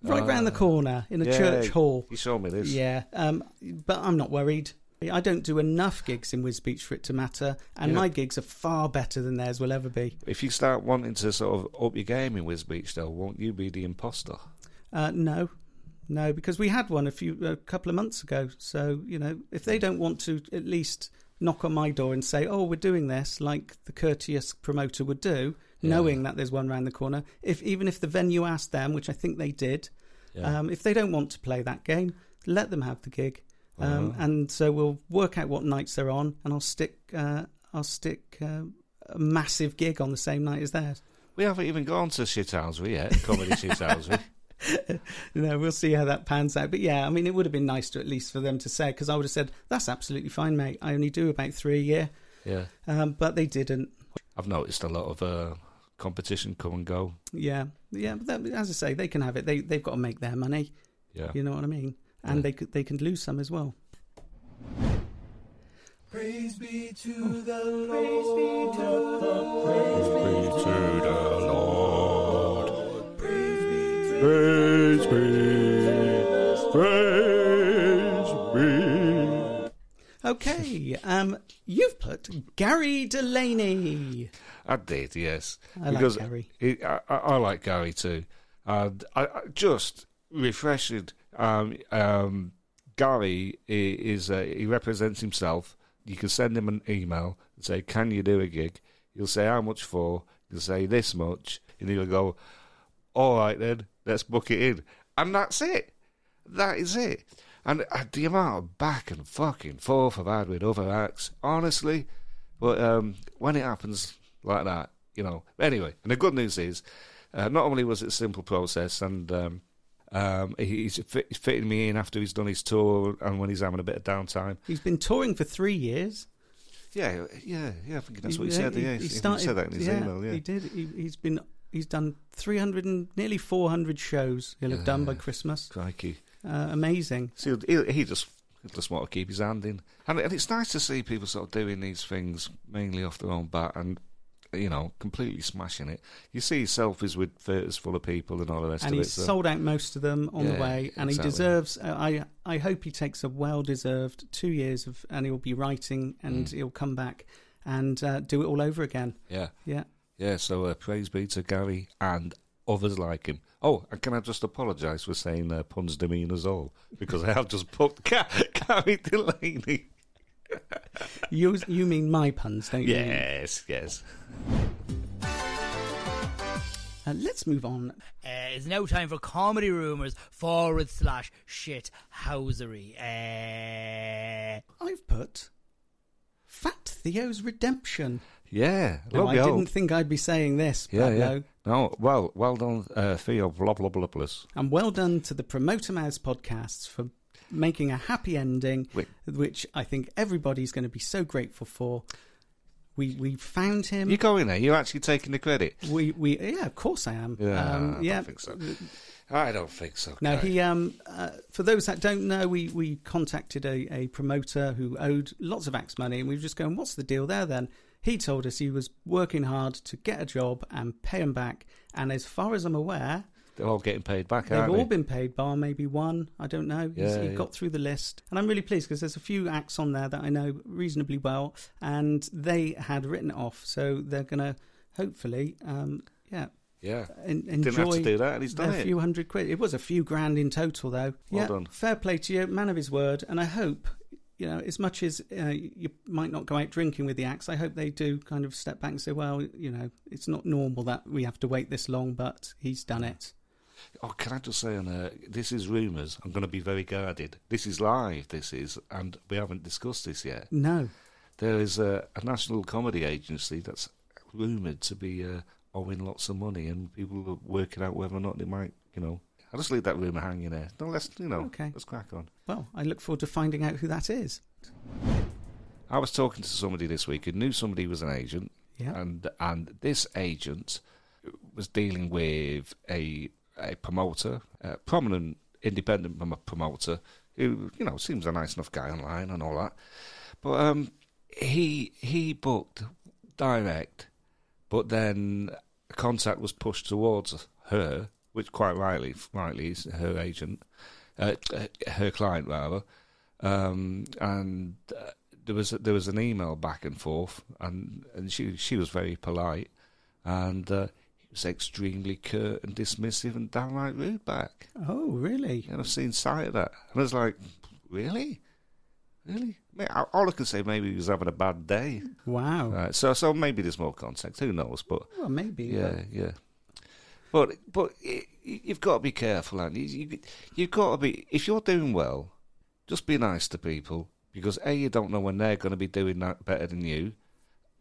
right round the Ah. corner in a Yeah, church hall. You saw me this. Yeah, um, but I'm not worried. I don't do enough gigs in Wisbech for it to matter, and Yeah. my gigs are far better than theirs will ever be. If you start wanting to sort of up your game in Wisbech, though, won't you be the imposter? Uh, no, no, because we had one a few a couple of months ago. So you know, if they don't want to at least knock on my door and say, "Oh, we're doing this," like the courteous promoter would do, Yeah. knowing that there's one round the corner. If even if the venue asked them, which I think they did, Yeah. um, if they don't want to play that game, let them have the gig. Um, Uh-huh. And so we'll work out what nights they're on, and I'll stick uh, I'll stick uh, a massive gig on the same night as theirs. We haven't even gone to Shithousery yet, Comedy Shithousery. you know, we'll see how that pans out. But yeah, I mean, it would have been nice to at least for them to say, because I would have said, that's absolutely fine, mate. I only do about three a year. Yeah. Um, but they didn't. I've noticed a lot of uh, competition come and go. Yeah. Yeah. But that, as I say, they can have it. They, they've got to make their money. Yeah. You know what I mean? And Yeah. they could, they can lose some as well. Praise be to the Lord. Praise be to the Lord. Praise be. Praise be. Okay. um, you've put Gary Delaney. I did, yes. I like Gary. He, I, I I like Gary too. And I, I just refreshing. Um, um, Gary is uh, he represents himself. You can send him an email and say, "Can you do a gig?" He'll say how much for. He'll say this much, and he'll go, "All right then, let's book it in," and that's it. That is it. And uh, the amount of back and fucking forth I've had with other acts, honestly. But um, when it happens like that, you know. Anyway, and the good news is, uh, not only was it a simple process, and um, um, he's fit, fitting me in after he's done his tour and when he's having a bit of downtime. He's been touring for three years. Yeah, yeah, yeah. I think that's what he, Yeah, said. Yeah, he, started- said that in his yeah, email. Yeah, he did. He, he's been he's done three hundred and nearly four hundred shows. He'll have done by Christmas. crikey. Uh, amazing. So he, he just he just want to keep his hand in, and, and it's nice to see people sort of doing these things mainly off their own bat and you know completely smashing it. You see selfies with theatres full of people and all the rest and of he's it. so- sold out most of them on the way, and exactly. he deserves. Uh, I I hope he takes a well deserved two years of, and he'll be writing, and Mm. he'll come back and uh, do it all over again. yeah, Yeah. Yeah. So uh, praise be to Gary and others like him. Oh, and can I just apologise for saying uh, puns demean us all because I have just put Ga- Gary Delaney. You you mean my puns, don't you? Yes, yes. Uh, let's move on. Uh, it's now time for comedy rumors forward slash shit housery. Uh, I've put Fat Theo's Redemption. Yeah, love I didn't think I'd be saying this, Yeah, yeah. Pablo. No, well, well done, uh, Theo Blobloblobulus. And well done to the Promoter Mouths podcasts for making a happy ending, Wait. which I think everybody's going to be so grateful for. We we found him. You're going there. You're actually taking the credit. we we yeah, of course I am. Yeah, um, I yeah. don't think so. I don't think so. Now he um uh, for those that don't know, we we contacted a, a promoter who owed lots of acts money, and we were just going, "What's the deal there?" Then He told us he was working hard to get a job and pay him back. And as far as I'm aware, They're all getting paid back, they've all they? been paid, bar maybe one. I don't know. Yeah, he yeah. got through the list. And I'm really pleased because there's a few acts on there that I know reasonably well. And they had written it off. So they're going to hopefully, um, yeah, Yeah. en- Didn't enjoy have to do that, and he's done their it. A few hundred quid. It was a few grand in total, though. Well yeah, done. fair play to you, man of his word. And I hope, you know, as much as uh, you might not go out drinking with the axe, I hope they do kind of step back and say, well, you know, it's not normal that we have to wait this long, but he's done it. Oh, can I just say on uh, this is rumours. I'm going to be very guarded. This is live. This is, and we haven't discussed this yet. No. There is a, a national comedy agency that's rumoured to be uh, owing lots of money, and people are working out whether or not they might, you know. I'll just leave that rumour hanging there. No, let's, you know, Okay. let's crack on. Well, I look forward to finding out who that is. I was talking to somebody this week who knew somebody was an agent, Yeah. and and this agent was dealing with a a promoter, a prominent independent promoter who you know seems a nice enough guy online and all that, but um he he booked direct, but then contact was pushed towards her, which quite rightly rightly is her agent, uh, her client rather, um, and. Uh, there was there was an email back and forth, and, and she she was very polite, and uh, he was extremely curt and dismissive and downright rude back. Oh, really? And I've seen sight of that, and I was like, really, really. All I can say, maybe he was having a bad day. Wow. Right, so so maybe there's more context. Who knows? But Well, maybe. yeah, yeah. But but you've got to be careful, and you, you you've got to be. If you're doing well, just be nice to people because a you don't know when they're going to be doing that better than you,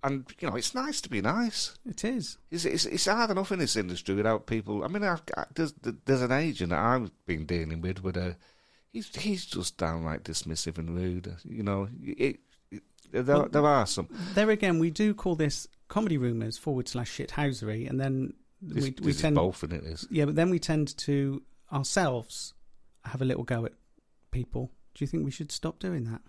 and you know it's nice to be nice. It is. It's it's, it's hard enough in this industry without people. I mean, I've, I, there's there's an agent that I've been dealing with with a. He's he's just downright dismissive and rude. You know, it, it, there, Well, there are some. There again, we do call this comedy rumours forward slash shithousery, and then This, we, this we is tend both, and it is. Yeah, but then we tend to ourselves have a little go at people. Do you think we should stop doing that?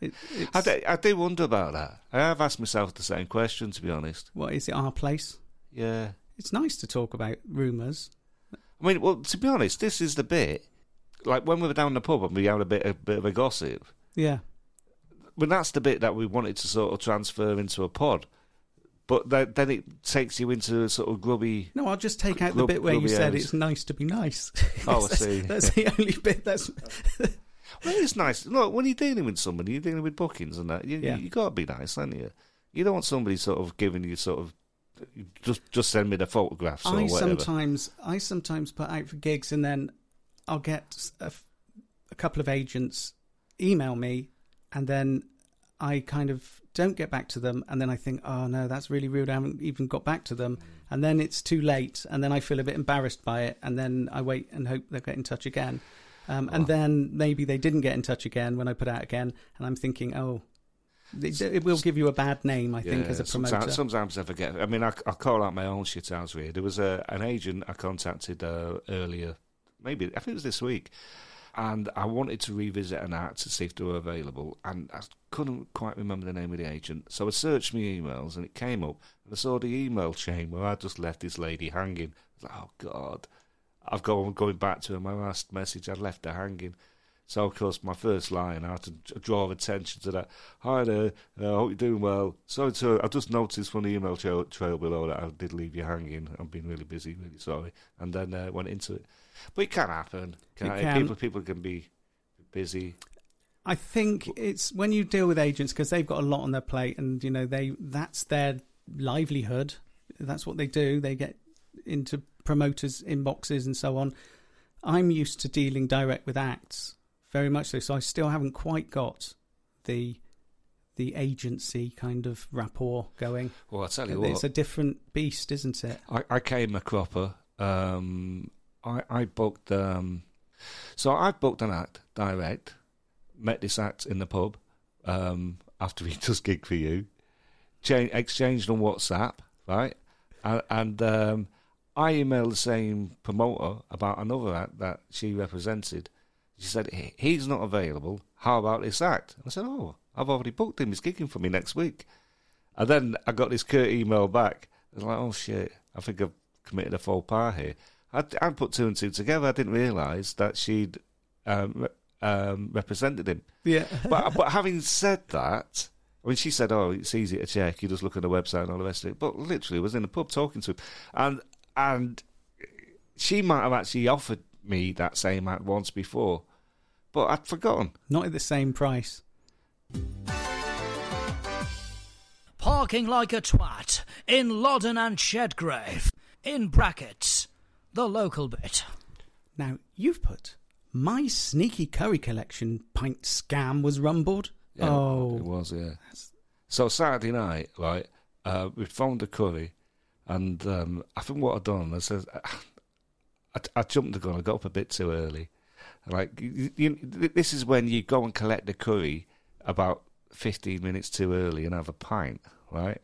It, it's, I do, I do wonder about that. I have asked myself the same question, to be honest. what is it? Our place? Yeah. It's nice to talk about rumours. I mean, well, to be honest, this is the bit. Like when we were down the pub and we had a bit, a bit of a gossip. Yeah, But that's the bit that we wanted to sort of transfer into a pod. But then, then it takes you into a sort of grubby. no, I'll just take out the bit where you said areas. it's nice to be nice. Oh, I see. That's the only bit that's. Well, it's nice. Look, when you're dealing with somebody, you're dealing with bookings and that. You Yeah. you got to be nice, haven't you? You don't want somebody sort of giving you sort of just just send me the photographs or I whatever. sometimes I sometimes put out for gigs and then I'll get a couple of agents email me and then I kind of don't get back to them and then I think oh no that's really rude I haven't even got back to them and then it's too late and then I feel a bit embarrassed by it and then I wait and hope they'll get in touch again um, and then maybe they didn't get in touch again when I put out again and I'm thinking oh it, it will give you a bad name I think as a promoter Sometimes, sometimes I forget. I mean, I, I call out my own shit house here. There was a, an agent I contacted uh, earlier, maybe, I think it was this week, and I wanted to revisit an act to see if they were available, and I couldn't quite remember the name of the agent. So I searched my emails, and it came up, and I saw the email chain where I just left this lady hanging. I was like, oh, God. I've gone going back to her, my last message, I'd left her hanging. So, of course, my first line, I had to draw attention to that. Hi there, uh, I hope you're doing well. Sorry to, I just noticed from the email trail, trail below that I did leave you hanging. I've been really busy, really sorry. And then uh, went into it. But it can happen. Can It it? can. People, people can be busy. I think it's when you deal with agents because they've got a lot on their plate, and you know they that's their livelihood. That's what they do. They get into promoters' inboxes and so on. I'm used to dealing direct with acts, very much so. So I still haven't quite got the the agency kind of rapport going. Well, I'll tell you what. It's a different beast, isn't it? I, I came a cropper. Um, I, I booked. Um, so I booked an act direct. Met this act in the pub um, after he does gig for you. Cha- exchanged on WhatsApp, right? And, and um, I emailed the same promoter about another act that she represented. She said he's not available. How about this act? I said, oh, I've already booked him. He's gigging for me next week. And then I got this curt email back. I was like, oh shit, I think I've committed a faux pas here. I, I put two and two together. I didn't realise that she'd um, um, represented him. Yeah. But, but having said that, I mean, she said, "Oh, it's easy to check. You just look at the website and all the rest of it." But literally, I was in the pub talking to him, and and she might have actually offered me that same act once before, but I'd forgotten. Not at the same price. Parking like a twat in Loddon and Chedgrave. In brackets, the local bit. Now, you've put my sneaky curry collection pint scam was rumbled. Yeah, it oh, was yeah. So Saturday night, right? Uh, we found a curry, and um, I think what I'd done, I said, I, I jumped the gun. I got up a bit too early. Like you, you, this is when you go and collect the curry about fifteen minutes too early and have a pint, right?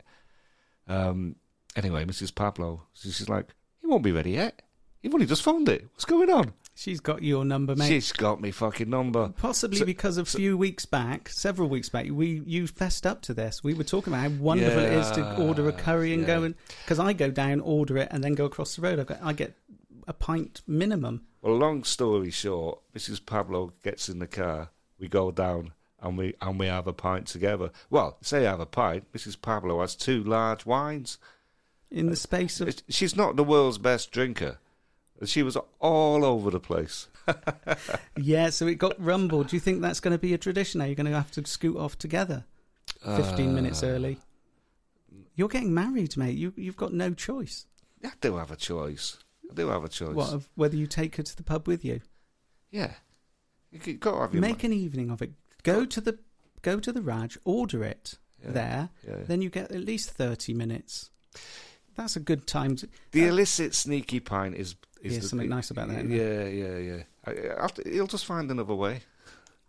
Um, anyway, Mrs. Pablo, she's like, "You won't be ready yet. You've only just found it. What's going on?" she's got your number, mate. She's got me fucking number. Possibly So- because a few weeks back, several weeks back, we you fessed up to this. We were talking about how wonderful it is to order a curry and go yeah. and because I go down, order it, and then go across the road. I get, I get a pint minimum. Well, long story short, Mrs. Pablo gets in the car. We go down and we and we have a pint together. Well, say I have a pint. Mrs. Pablo has two large wines. In the space of She's not the world's best drinker. She was all over the place. yeah, so it got rumbled. Do you think that's going to be a tradition? Now you're going to have to scoot off together, fifteen minutes Uh, early. You're getting married, mate. You you've got no choice. I do have a choice. I do have a choice. What of whether you take her to the pub with you? Yeah. You have your Make an evening of it. Go to the go to the Raj, order it Yeah, there. yeah. Then you get at least thirty minutes. That's a good time. To, The uh, illicit sneaky pint is. Yeah, the- something nice about that, Yeah, yeah, yeah. I, he'll just find another way.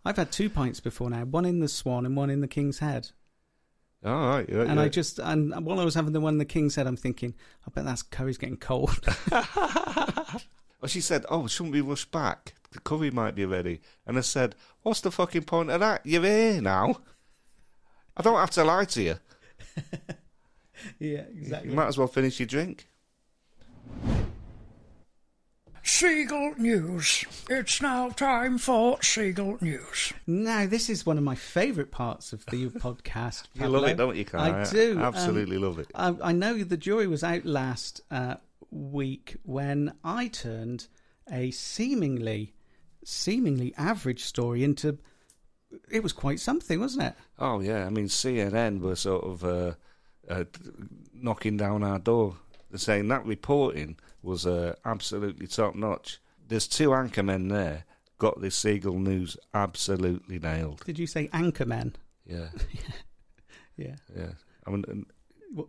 I've had two pints before now. One in the Swan and one in the King's Head. All right. Yeah, And yeah. I just and while I was having the one in the King's Head, I'm thinking, I bet that's curry's getting cold. Well, she said, "Oh, shouldn't we rush back? The curry might be ready." And I said, "What's the fucking point of that? You're here now. I don't have to lie to you. yeah, exactly. You might as well finish your drink." Seagull News. It's now time for Seagull News. Now, this is one of my favourite parts of the podcast. You love it, don't you, Kai? I do. Um, Absolutely love it. I, I know the jury was out last uh, week when I turned a seemingly, seemingly average story into. It was quite something, wasn't it? Oh yeah, I mean CNN were sort of uh, uh, knocking down our door, saying that reporting was uh, absolutely top notch. There's two anchormen there got this Seagull News absolutely nailed. Did you say anchormen? Yeah, Yeah. yeah. I mean,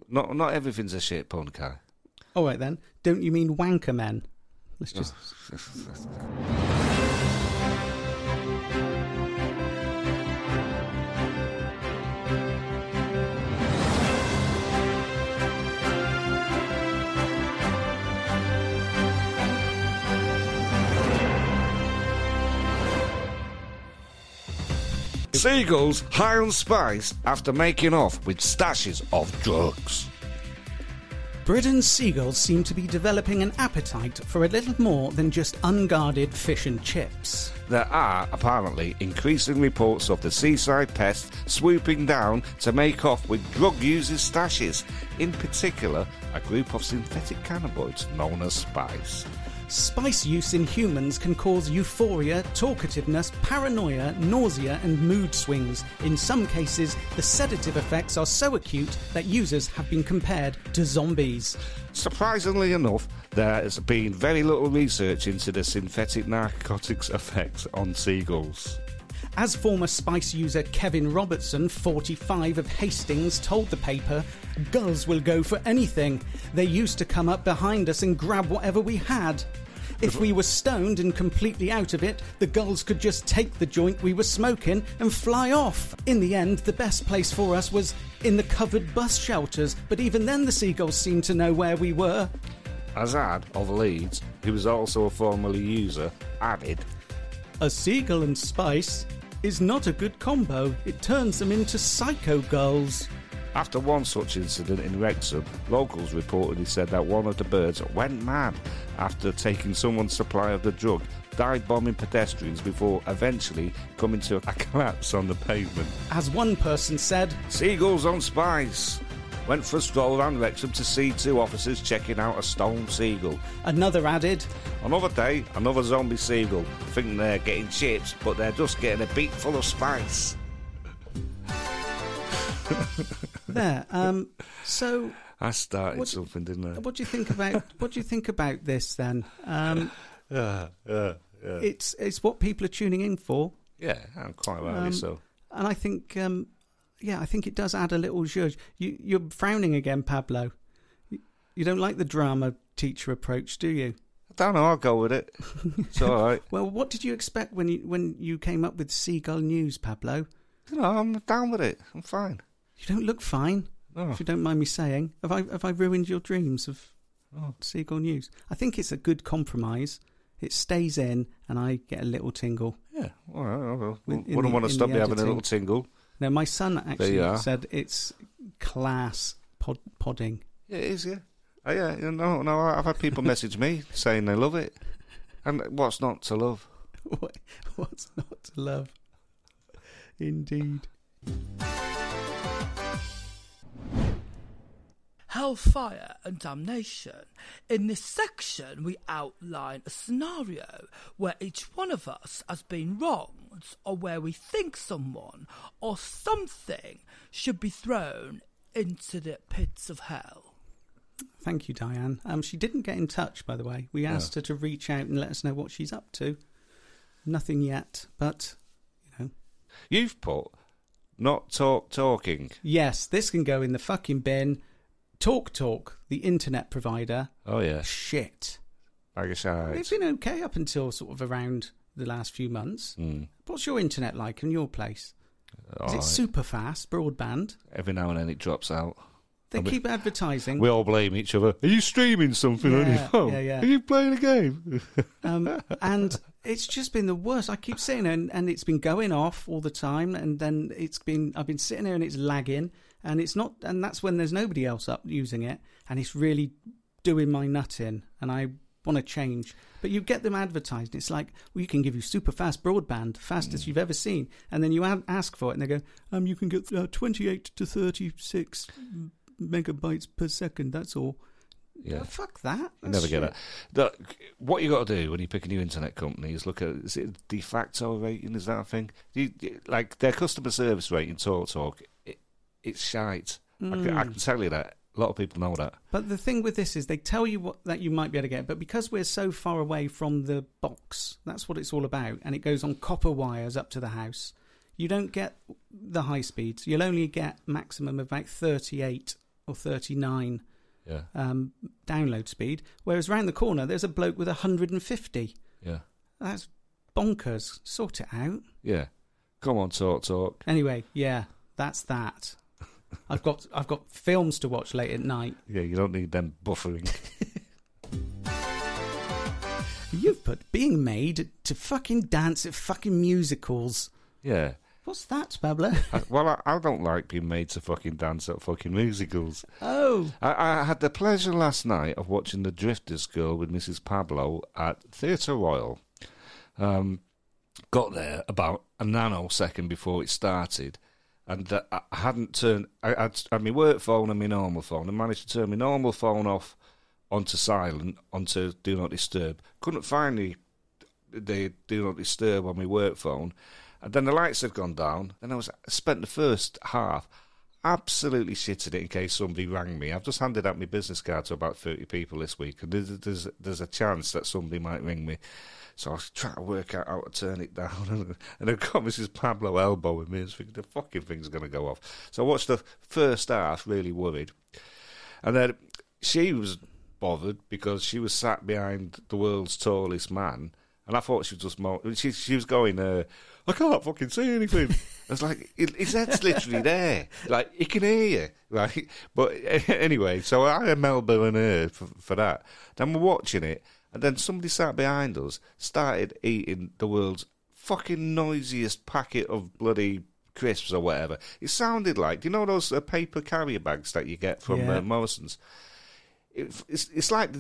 not not everything's a shit pun, Kai. All right then. Don't you mean wankermen? Let's just. Seagulls high on spice after making off with stashes of drugs. Britain's seagulls seem to be developing an appetite for a little more than just unguarded fish and chips. There are apparently increasing reports of the seaside pest swooping down to make off with drug users' stashes, in particular, a group of synthetic cannabinoids known as spice. Spice use in humans can cause euphoria, talkativeness, paranoia, nausea, and mood swings. In some cases, the sedative effects are so acute that users have been compared to zombies. Surprisingly enough, there has been very little research into the synthetic narcotics effects on seagulls. As former Spice user Kevin Robertson, 45 of Hastings, told the paper, Gulls will go for anything. They used to come up behind us and grab whatever we had. If we were stoned and completely out of it, the gulls could just take the joint we were smoking and fly off. In the end, the best place for us was in the covered bus shelters, but even then the seagulls seemed to know where we were. Azad of Leeds, who was also a formerly user, added, A seagull and spice is not a good combo. It turns them into psycho gulls. After one such incident in Wrexham, locals reportedly said that one of the birds went mad after taking someone's supply of the drug, dive bombing pedestrians before eventually coming to a collapse on the pavement. As one person said, Seagulls on spice. Went for a stroll around Wrexham to see two officers checking out a stone seagull. another added, Another day, another zombie seagull. Think they're getting chips, but they're just getting a beak full of spice. there. Um, so, I started What- something, didn't I? what do you think about what do you think about this then? Um, it's it's what people are tuning in for, Yeah, I'm quite rightly Um, so. and I think, um, yeah, I think it does add a little zhuzh. You you're frowning again, Pablo. You, you don't like the drama teacher approach, do you? I don't know, I'll go with it. It's all right. Well, what did you expect when you when you came up with Seagull News, Pablo? You know, I'm down with it. I'm fine. You don't look fine. Oh. If you don't mind me saying, have I have I ruined your dreams of Oh. Seagull News? I think it's a good compromise. It stays in, and I get a little tingle. Yeah, all right. With- in Wouldn't the- want to stop me having a little tingle. Now, my son actually said it's class pod, podding. Yeah, it is, yeah. Oh, yeah, you know, no, I've had people message me saying they love it. And what's not to love? What, what's not to love? Indeed. Hellfire and Damnation. In this section, we outline a scenario where each one of us has been wronged, or where we think someone or something should be thrown into the pits of hell. Thank you, Diane. Um, she didn't get in touch, by the way. We asked her to reach out and let us know what she's up to. Nothing yet, but you know, You've put not talk talking. yes, this can go in the fucking bin. Talk Talk, the internet provider, Oh, yeah. shit. I guess I. It's been okay up until sort of around the last few months. Mm, What's your internet like in your place? Is it super fast, broadband? Every now and then it drops out. They I mean, keep advertising. We all blame each other. Are you streaming something on your phone? yeah, yeah. Are you playing a game? Um, and it's just been the worst. I keep sitting there and, and it's been going off all the time. And then it's been, I've been sitting there and it's lagging. And it's not, and that's when there's nobody else up using it. And it's really doing my nut in. And I want to change. But you get them advertised. It's like, we can give you super fast broadband, fastest you've ever seen. And then you ask for it and they go, um, you can get uh, 28 to 36 megabytes per second. That's all. yeah. Fuck that. That's never get that. Look, what you got to do when you pick a new internet company is look at is it de facto rating? Is that a thing? You, like their customer service rating, Talk Talk, it's shite. I, can, I can tell you that. A lot of people know that. But the thing with this is they tell you what that you might be able to get, but because we're so far away from the box, that's what it's all about, and it goes on copper wires up to the house. You don't get the high speeds. You'll only get maximum of about thirty-eight or thirty-nine Yeah, um, download speed. Whereas round the corner, there's a bloke with hundred and fifty. yeah, That's bonkers. Sort it out. yeah. Come on, Talk Talk. Anyway, yeah, that's that. I've got I've got films to watch late at night. Yeah, you don't need them buffering. You've put being made to fucking dance at fucking musicals. yeah. What's that, Pablo? I, well, I, I don't like being made to fucking dance at fucking musicals. Oh, I, I had the pleasure last night of watching The Drifters Girl with Mrs. Pablo at Theatre Royal. Um, got there about a nanosecond before it started, and uh, I hadn't turned. I had, had my work phone and my normal phone, and managed to turn my normal phone off onto silent, onto Do Not Disturb. Couldn't find the, the Do Not Disturb on my work phone. And then the lights had gone down. Then I was spent the first half absolutely shitted it in case somebody rang me. I've just handed out my business card to about 30 people this week, and there's, there's, there's a chance that somebody might ring me. So I was trying to work out how to turn it down. And I've got Mrs. Pablo elbowing me and thinking the fucking thing's going to go off. So I watched the first half, really worried. And then she was bothered because she was sat behind the world's tallest man. And I thought she was just more. She, she was going, uh, I can't fucking see anything. I was like, his head's literally there. Like, he can hear you. Right? But anyway, so I had Melba and her for, for that. Then we're watching it. And then somebody sat behind us, started eating the world's fucking noisiest packet of bloody crisps or whatever. It sounded like, do you know those uh, paper carrier bags that you get from Yeah. uh, Morrison's? It, it's, it's like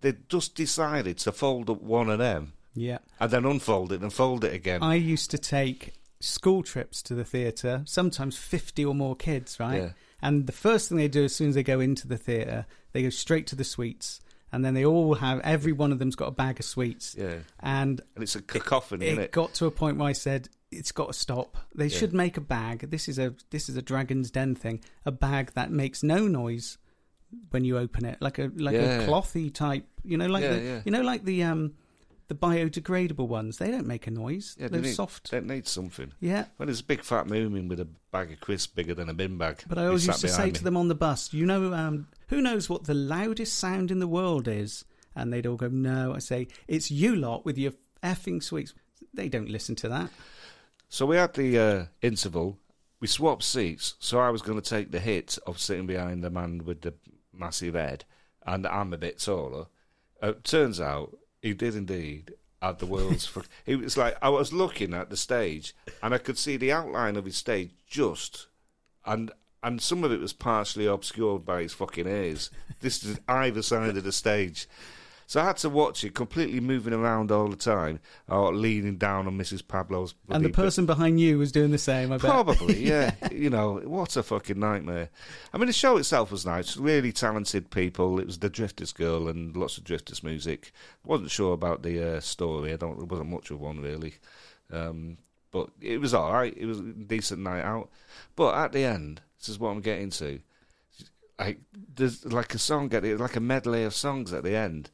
they just decided to fold up one of them Yeah. and then unfold it and fold it again. I used to take school trips to the theatre, sometimes 50 or more kids, right? Yeah. And the first thing they do as soon as they go into the theatre, they go straight to the sweets. And then they all have, every one of them's got a bag of sweets. yeah. And And it's a cacophony, it isn't it? got to a point where I said, it's got to stop. They Yeah. should make a bag. This is a this is a Dragon's Den thing. A bag that makes no noise when you open it, like a like Yeah. a clothy type. You know, like Yeah, the you know, like the um the biodegradable ones. They don't make a noise. yeah, They're they need, soft. They need something. Yeah. When there's a big fat moomin with a bag of crisps bigger than a bin bag. But I always used to say behind to them on the bus, you know, um, who knows what the loudest sound in the world is? And they'd all go, no. I say, it's you lot with your effing sweets. They don't listen to that. So we had the uh, interval. We swapped seats. So I was going to take the hit of sitting behind the man with the massive head, and I'm a bit taller. Uh, turns out he did indeed have the world's. fuck he was like I was looking at the stage, and I could see the outline of his stage just, and and some of it was partially obscured by his fucking ears. This is either side of the stage. So I had to watch it completely moving around all the time, or leaning down on Mrs. Pablo's. And the person behind you was doing the same, I bet. Probably, yeah. you know, what a fucking nightmare. I mean, the show itself was nice. Really talented people. It was the Drifters girl and lots of Drifters music. wasn't sure about the uh, story. I don't. It wasn't much of one really, um, but it was all right. It was a decent night out. But at the end, this is what I'm getting to. Like there's like a song at the, like a medley of songs at the end,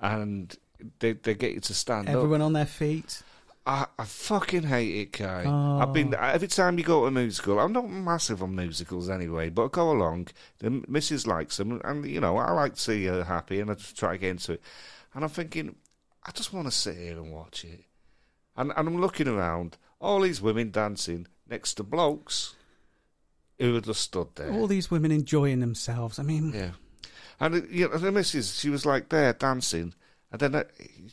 and they they get you to stand up. Everyone on their feet. I, I fucking hate it, Kai. Oh. I've been oh. every time you go to a musical. I'm not massive on musicals anyway, but I go along. The missus likes them, and you know I like to see her happy, and I just try to get into it. And I'm thinking, I just want to sit here and watch it. And and I'm looking around, all these women dancing next to blokes who had just stood there. All these women enjoying themselves. I mean, Yeah. And you know, the missus, she was like there dancing, and then uh,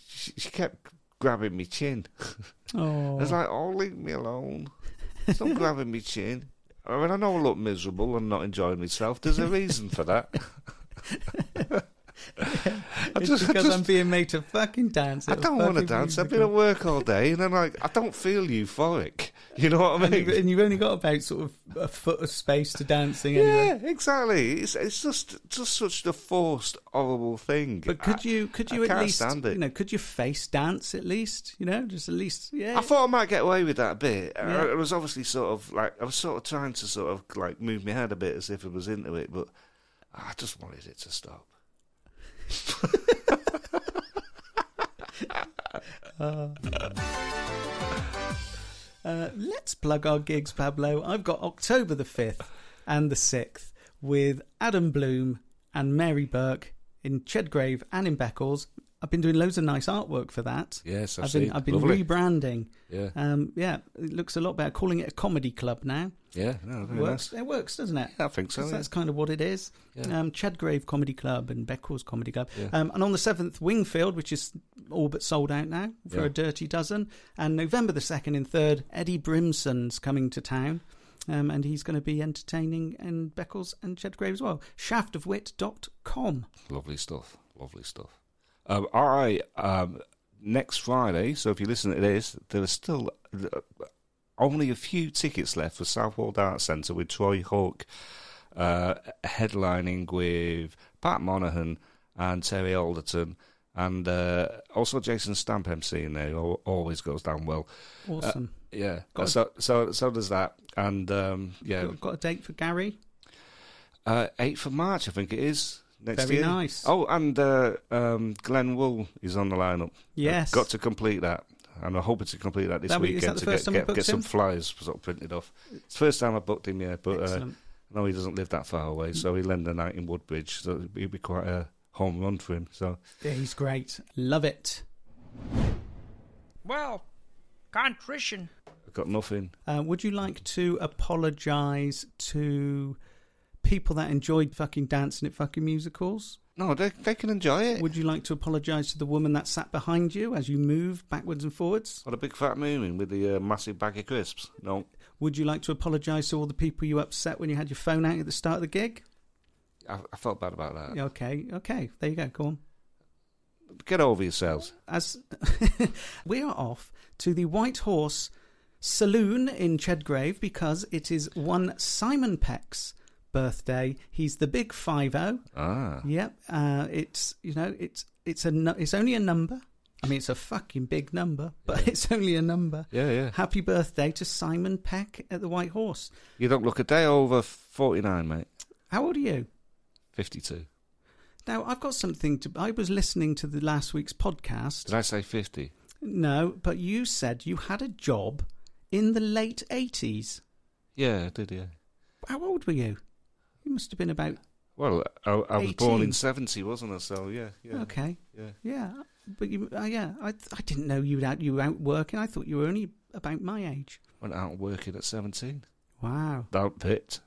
she, she kept grabbing me chin. oh, I was like, oh, leave me alone. Stop grabbing me chin. I mean, I know I look miserable and not enjoying myself. There's a reason for that. I it's just, because just, I'm being made to fucking dance. I don't want to dance. I've been at work all day, and I'm like, I don't feel euphoric. You know what I mean? and you've only got about sort of a foot of space to dancing anyway. Yeah, exactly. It's it's just just such a forced, horrible thing. But could you could I you at can't least you know could you face dance at least you know just at least yeah I thought I might get away with that a bit. I- I was obviously sort of like I was sort of trying to sort of like move my head a bit as if I was into it, but I just wanted it to stop. Uh, let's plug our gigs, Pablo. I've got October the 5th and the 6th with Adam Bloom and Mary Burke in Chedgrave and in Beccles. I've been doing loads of nice artwork for that. Yes, I've I've been. I've been Lovely. rebranding. Yeah, Um, yeah, it looks a lot better. Calling it a comedy club now. yeah, no, very works. nice. It works, doesn't it? Yeah, I think so. yeah. That's kind of what it is. Yeah. Um, Chedgrave Comedy Club and Beccles Comedy Club. Yeah. Um, and on the 7th, Wingfield, which is all but sold out now for a dirty dozen. And November the 2nd and 3rd, Eddie Brimson's coming to town. Um, and he's going to be entertaining in Beccles and Chedgrave as well. Shaftofwit.com. Lovely stuff. Lovely stuff. Um, all right. Um, next Friday, so if you listen to this, there are still uh, only a few tickets left for Southwold Arts Centre with Troy Hawke uh, headlining with Pat Monahan and Terry Alderton. And uh, also Jason Stamp MC in there, who always goes down well. Awesome. Yeah, Got so so so does that, and um, yeah, got, got a date for Gary? uh, 8th of March, I think it is. Next Very year. nice. Oh, and uh, um, Glenn Wool is on the lineup. Yes. I've got to complete that. And I'm hoping to complete that this That weekend that to get, get, get some him? flyers sort of printed off. It's the first time I booked him, yeah, but uh, Excellent. no, he doesn't live that far away, so he'll lend a night in Woodbridge, so it'd be, it'd be quite a home run for him. So Yeah, he's great. Love it. Well, contrition. I've got nothing. Uh, would you like to apologise to people that enjoyed fucking dancing at fucking musicals? No, they they can enjoy it. Would you like to apologise to the woman that sat behind you as you move backwards and forwards? What a big fat moomin with the uh, massive bag of crisps. No, Would you like to apologise to all the people you upset when you had your phone out at the start of the gig? I, I felt bad about that. Okay, okay, there you go. Go on. Get over yourselves. As we are off to the White Horse Saloon in Chedgrave because it is one Simon Peck's birthday. He's the big five zero. Ah. Yep. Uh, it's you know it's it's a nu- it's only a number. I mean, it's a fucking big number, but it's only a number. Yeah, yeah. Happy birthday to Simon Peck at the White Horse. You don't look a day over 49, mate. How old are you? 52. Now, I've got something to. I was listening to the last week's podcast. Did I say 50? No, but you said you had a job in the late 80s. Yeah, I did, yeah. How old were you? You must have been about. Well, I, I was born in 70, wasn't I? So, yeah, yeah. Okay. Yeah. Yeah. But you, uh, yeah, I, I didn't know you were out, you were out working. I thought you were only about my age. Went out working at 17. Wow. That bit.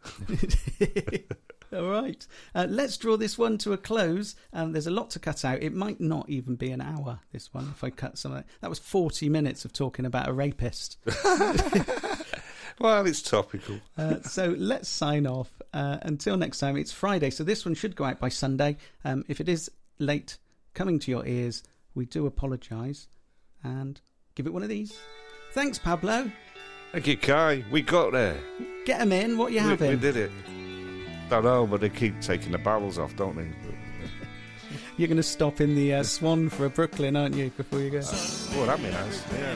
All right. Uh, let's draw this one to a close. Um, there's a lot to cut out. It might not even be an hour, this one, if I cut some of it. That was 40 minutes of talking about a rapist. Well, it's topical. Uh, so let's sign off. Uh, until next time, it's Friday, so this one should go out by Sunday. Um, if it is late coming to your ears, we do apologise and give it one of these. Thanks, Pablo. Thank you, Kai. We got there. Get them in. What you We, having? we did it. Don't know, but they keep taking the barrels off, don't they? You're going to stop in the uh, Swan for a Brooklyn, aren't you, before you go? Oh, that'd be nice. Yeah,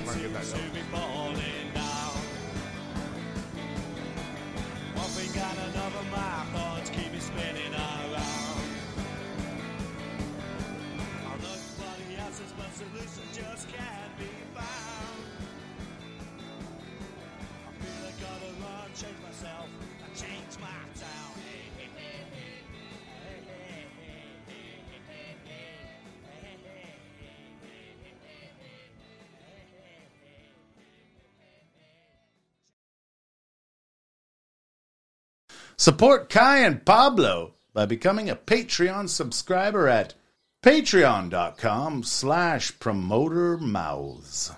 Support Kai and Pablo by becoming a Patreon subscriber at patreon.com slash promoter mouths.